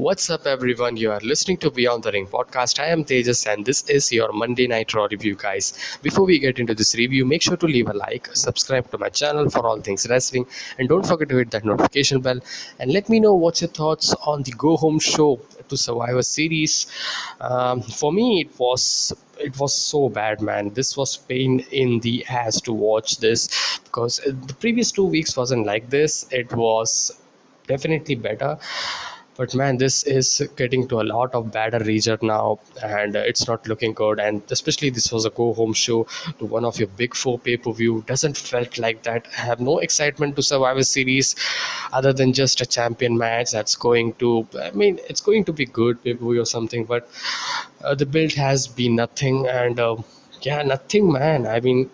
What's up, everyone? You are listening to Beyond the Ring podcast. I am Tejas, and this is your Monday Night Raw review, guys. Before we get into this review, make sure to leave a like, subscribe to my channel for all things wrestling, and don't forget to hit that notification bell. And let me know what's your thoughts on the Go Home show to Survivor Series. Um, for me, it was it was so bad, man. This was pain in the ass to watch this because the previous two weeks wasn't like this. It was definitely better but man this is getting to a lot of badder region now and uh, it's not looking good. And especially this was a go home show to one of your big four pay-per-view. Doesn't felt like that. I have no excitement to survivor series other than just a champion match that's going to i mean it's going to be good pay-per-view or something but uh, the build has been nothing. And uh, yeah nothing man. I mean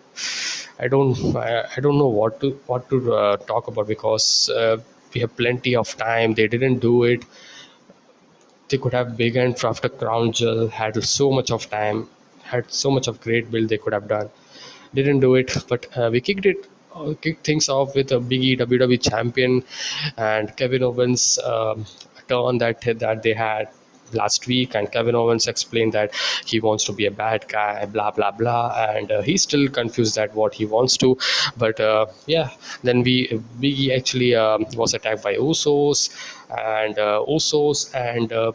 i don't I, I don't know what to what to uh, talk about because uh, we have plenty of time. They didn't do it. They could have begun after crown jewel had so much of time had so much of great build they could have done. Didn't do it but uh, we kicked it uh, kicked things off with a biggie wwe champion and kevin owens um, turn that that they had last week and kevin owens explained that he wants to be a bad guy blah blah blah and uh, he's still confused that what he wants to but uh, yeah then we biggie actually um, was attacked by usos and uh, usos and uh,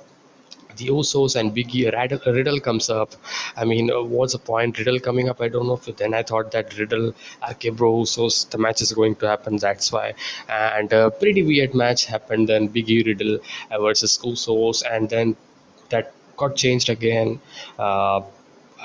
the Usos and Biggie Riddle, Riddle comes up. I mean, uh, what's the point? Riddle coming up? I don't know. If then I thought that Riddle, RK Bro, Usos, the match is going to happen. That's why. And a pretty weird match happened. Then Biggie Riddle uh, versus Usos, and then that got changed again. Uh,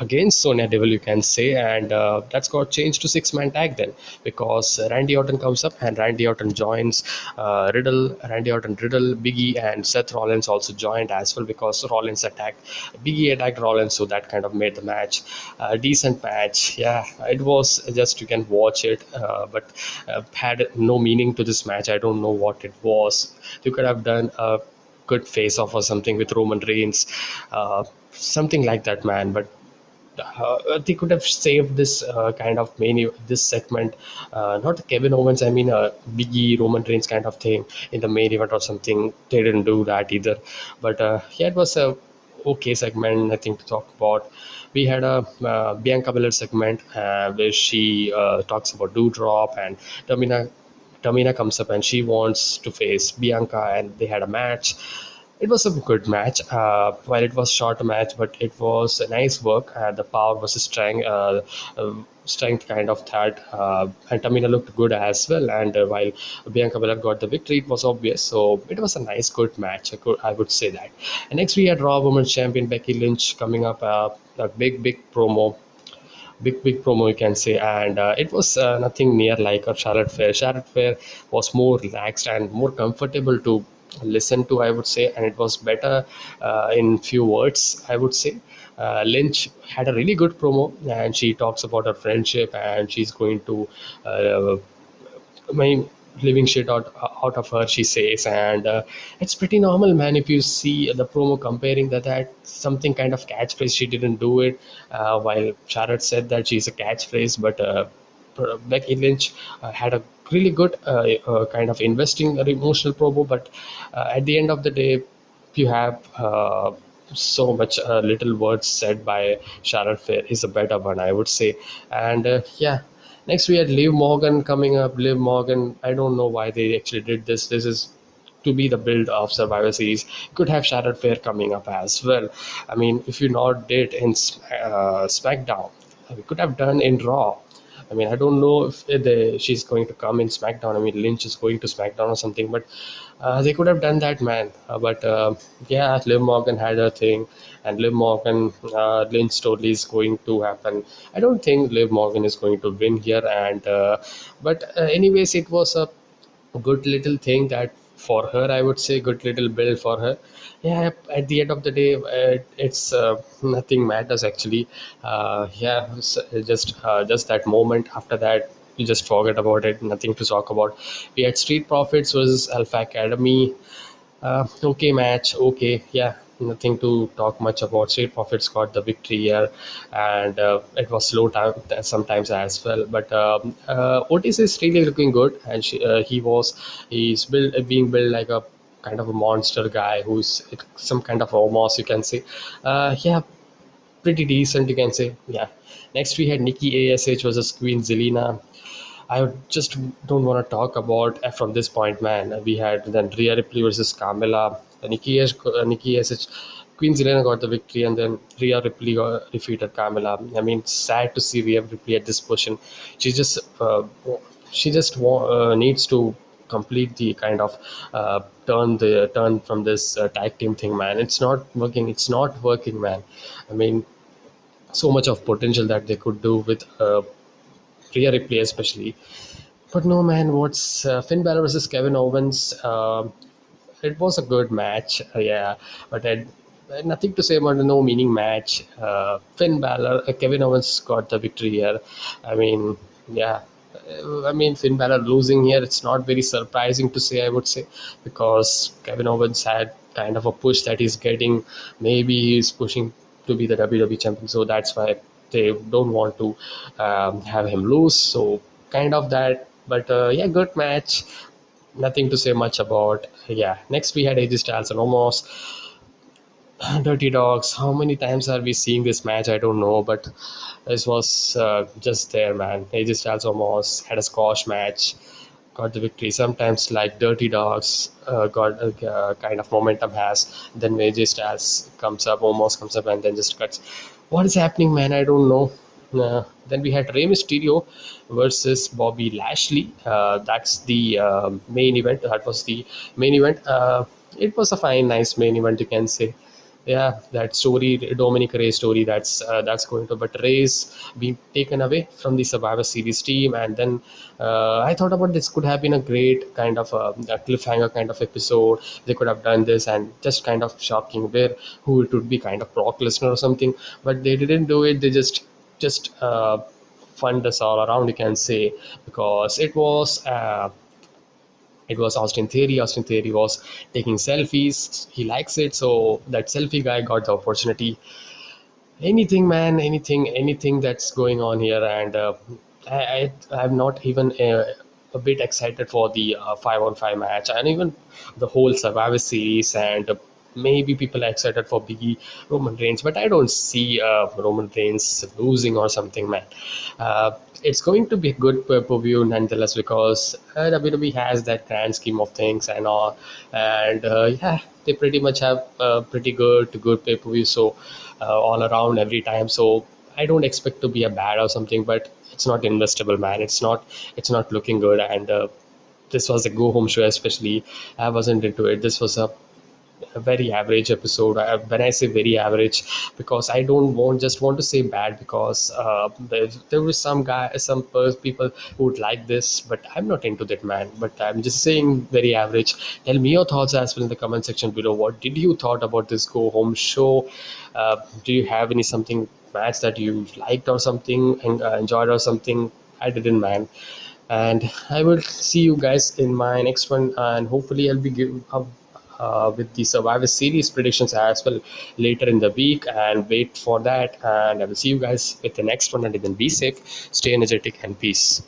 against Sonya Deville, you can say, and uh, that's got changed to six man tag then because Randy Orton comes up and Randy Orton joins uh, Riddle, Randy Orton, Riddle, Biggie, and Seth Rollins also joined as well because Rollins attacked Biggie attacked Rollins, so that kind of made the match a decent match. Yeah, it was just you can watch it, uh, but uh, had no meaning to this match. I don't know what it was. You could have done a good face off or something with Roman Reigns, uh, something like that, man. But uh, they could have saved this uh, kind of main this segment. Uh, not Kevin Owens I mean uh, Biggie Roman Reigns kind of thing in the main event or something. They didn't do that either. But uh, yeah it was a okay segment I think to talk about. We had a uh, Bianca Belair segment where she talks about Doudrop and Tamina Tamina comes up and she wants to face Bianca and they had a match it was a good match. Uh, while it was short match, but it was a nice work. Uh, the power versus strength, uh, uh, strength kind of that. Uh, and Tamina looked good as well. And uh, while Bianca Belair got the victory, it was obvious. So it was a nice, good match. I, could, I would say that. And next we had Raw Women's Champion Becky Lynch coming up. A big, big promo big big promo you can say and uh, it was uh, nothing near like a charlotte flair charlotte flair was more relaxed and more comfortable to listen to i would say and it was better uh, in few words i would say. Uh, lynch had a really good promo and she talks about her friendship and she's going to uh, I living shit out out of her she says. And uh, it's pretty normal man if you see the promo comparing that that something kind of catchphrase she didn't do it uh, while charlotte said that she's a catchphrase but uh, becky lynch uh, had a really good uh, uh, kind of investing emotional promo but uh, at the end of the day you have so much uh, little words said by Charlotte Flair is a better one I would say. And uh, yeah next we had Liv Morgan coming up. Liv Morgan I don't know why they actually did this. This is to be the build of Survivor Series. Could have Charlotte Flair coming up as well. I mean if you not did in uh, SmackDown we could have done in Raw I mean, I don't know if she's going to come in SmackDown. I mean, Lynch is going to SmackDown or something, but uh, they could have done that, man. Uh, but uh, yeah, Liv Morgan had her thing, and Liv Morgan, uh, Lynch totally is going to happen. I don't think Liv Morgan is going to win here, and uh, but uh, anyways, it was a good little thing that for her, I would say, good little build for her. Yeah at the end of the day uh, it's uh, nothing matters actually. Uh, yeah just uh, just that moment after that you just forget about it nothing to talk about. We had street profits versus alpha academy. Uh, okay match okay yeah nothing to talk much about street profits got the victory here and uh, it was slow time sometimes as well but um, uh, otis is really looking good and she, uh, he was he's built being built like a kind of a monster guy who's some kind of Omos, you can say. Uh, yeah, pretty decent, you can say. Yeah. Next, we had Nikki ASH versus Queen Zelina. I just don't want to talk about uh, from this point, man. We had then Rhea Ripley versus Carmella. Nikki ASH, uh, Nikki ASH, Queen Zelina got the victory, and then Rhea Ripley got, defeated Carmella. I mean, sad to see Rhea Ripley at this position. She just uh, she just uh, needs to complete the kind of uh, turn the turn from this uh, tag team thing man it's not working it's not working man i mean so much of potential that they could do with Rhea Ripley especially. But no man what's uh, Finn Balor versus Kevin Owens uh, it was a good match uh, yeah. But nothing to say about the no meaning match. Uh, Finn Balor uh, Kevin Owens got the victory here. I mean yeah. I mean, Finn Balor losing here, it's not very surprising to say, I would say, because Kevin Owens had kind of a push that he's getting. Maybe he's pushing to be the WWE champion, so that's why they don't want to um, have him lose. So, kind of that. But uh, yeah, good match. Nothing to say much about. Yeah, next we had AJ Styles and Omos. Dirty Dawgs. How many times are we seeing this match? I don't know, but this was uh, just there, man. AJ Styles almost had a squash match, got the victory. Sometimes, like Dirty Dawgs, uh, got uh, kind of momentum has. Then AJ Styles comes up, almost comes up, and then just cuts. What is happening, man? I don't know. Uh, then we had Rey Mysterio versus Bobby Lashley. Uh, that's the uh, main event. That was the main event. Uh, it was a fine, nice main event, you can say yeah that story Dominic Reyes story that's uh, that's going to but Reyes being taken away from the Survivor Series team and then uh, I thought about this could have been a great kind of a, a, cliffhanger kind of episode. They could have done this and just kind of shocking where who it would be kind of Brock Lesnar or something but they didn't do it. They just just uh, fund us all around you can say because it was uh, it was Austin Theory. Austin Theory was taking selfies. He likes it, so that selfie guy got the opportunity. Anything, man, anything, anything that's going on here, and uh, I, I, am not even uh, a bit excited for the uh, five on five match, and even the whole Survivor Series and maybe people are excited for Biggie Roman Reigns, but I don't see uh, Roman Reigns losing or something, man. Uh, it's going to be a good pay per view nonetheless because uh, WWE has that grand scheme of things and all, and uh, yeah, they pretty much have uh, pretty good good pay per view, so uh, all around every time. So I don't expect to be a bad or something, but it's not investable, man. It's not it's not looking good and. this was a go home show especially i wasn't into it this was a a very average episode I, when i say very average because i don't want just want to say bad because uh, there, there was some guy some people who would like this but i'm not into that man. But i'm just saying very average. Tell me your thoughts as well in the comment section below. What did you thought about this go home show? Uh, do you have any something match that you liked or something and uh, enjoyed or something? I didn't man. And i will see you guys in my next one and hopefully i'll be giving uh, with the Survivor Series predictions as well later in the week and wait for that. And I will see you guys with the next one. And then be safe, stay energetic, and peace.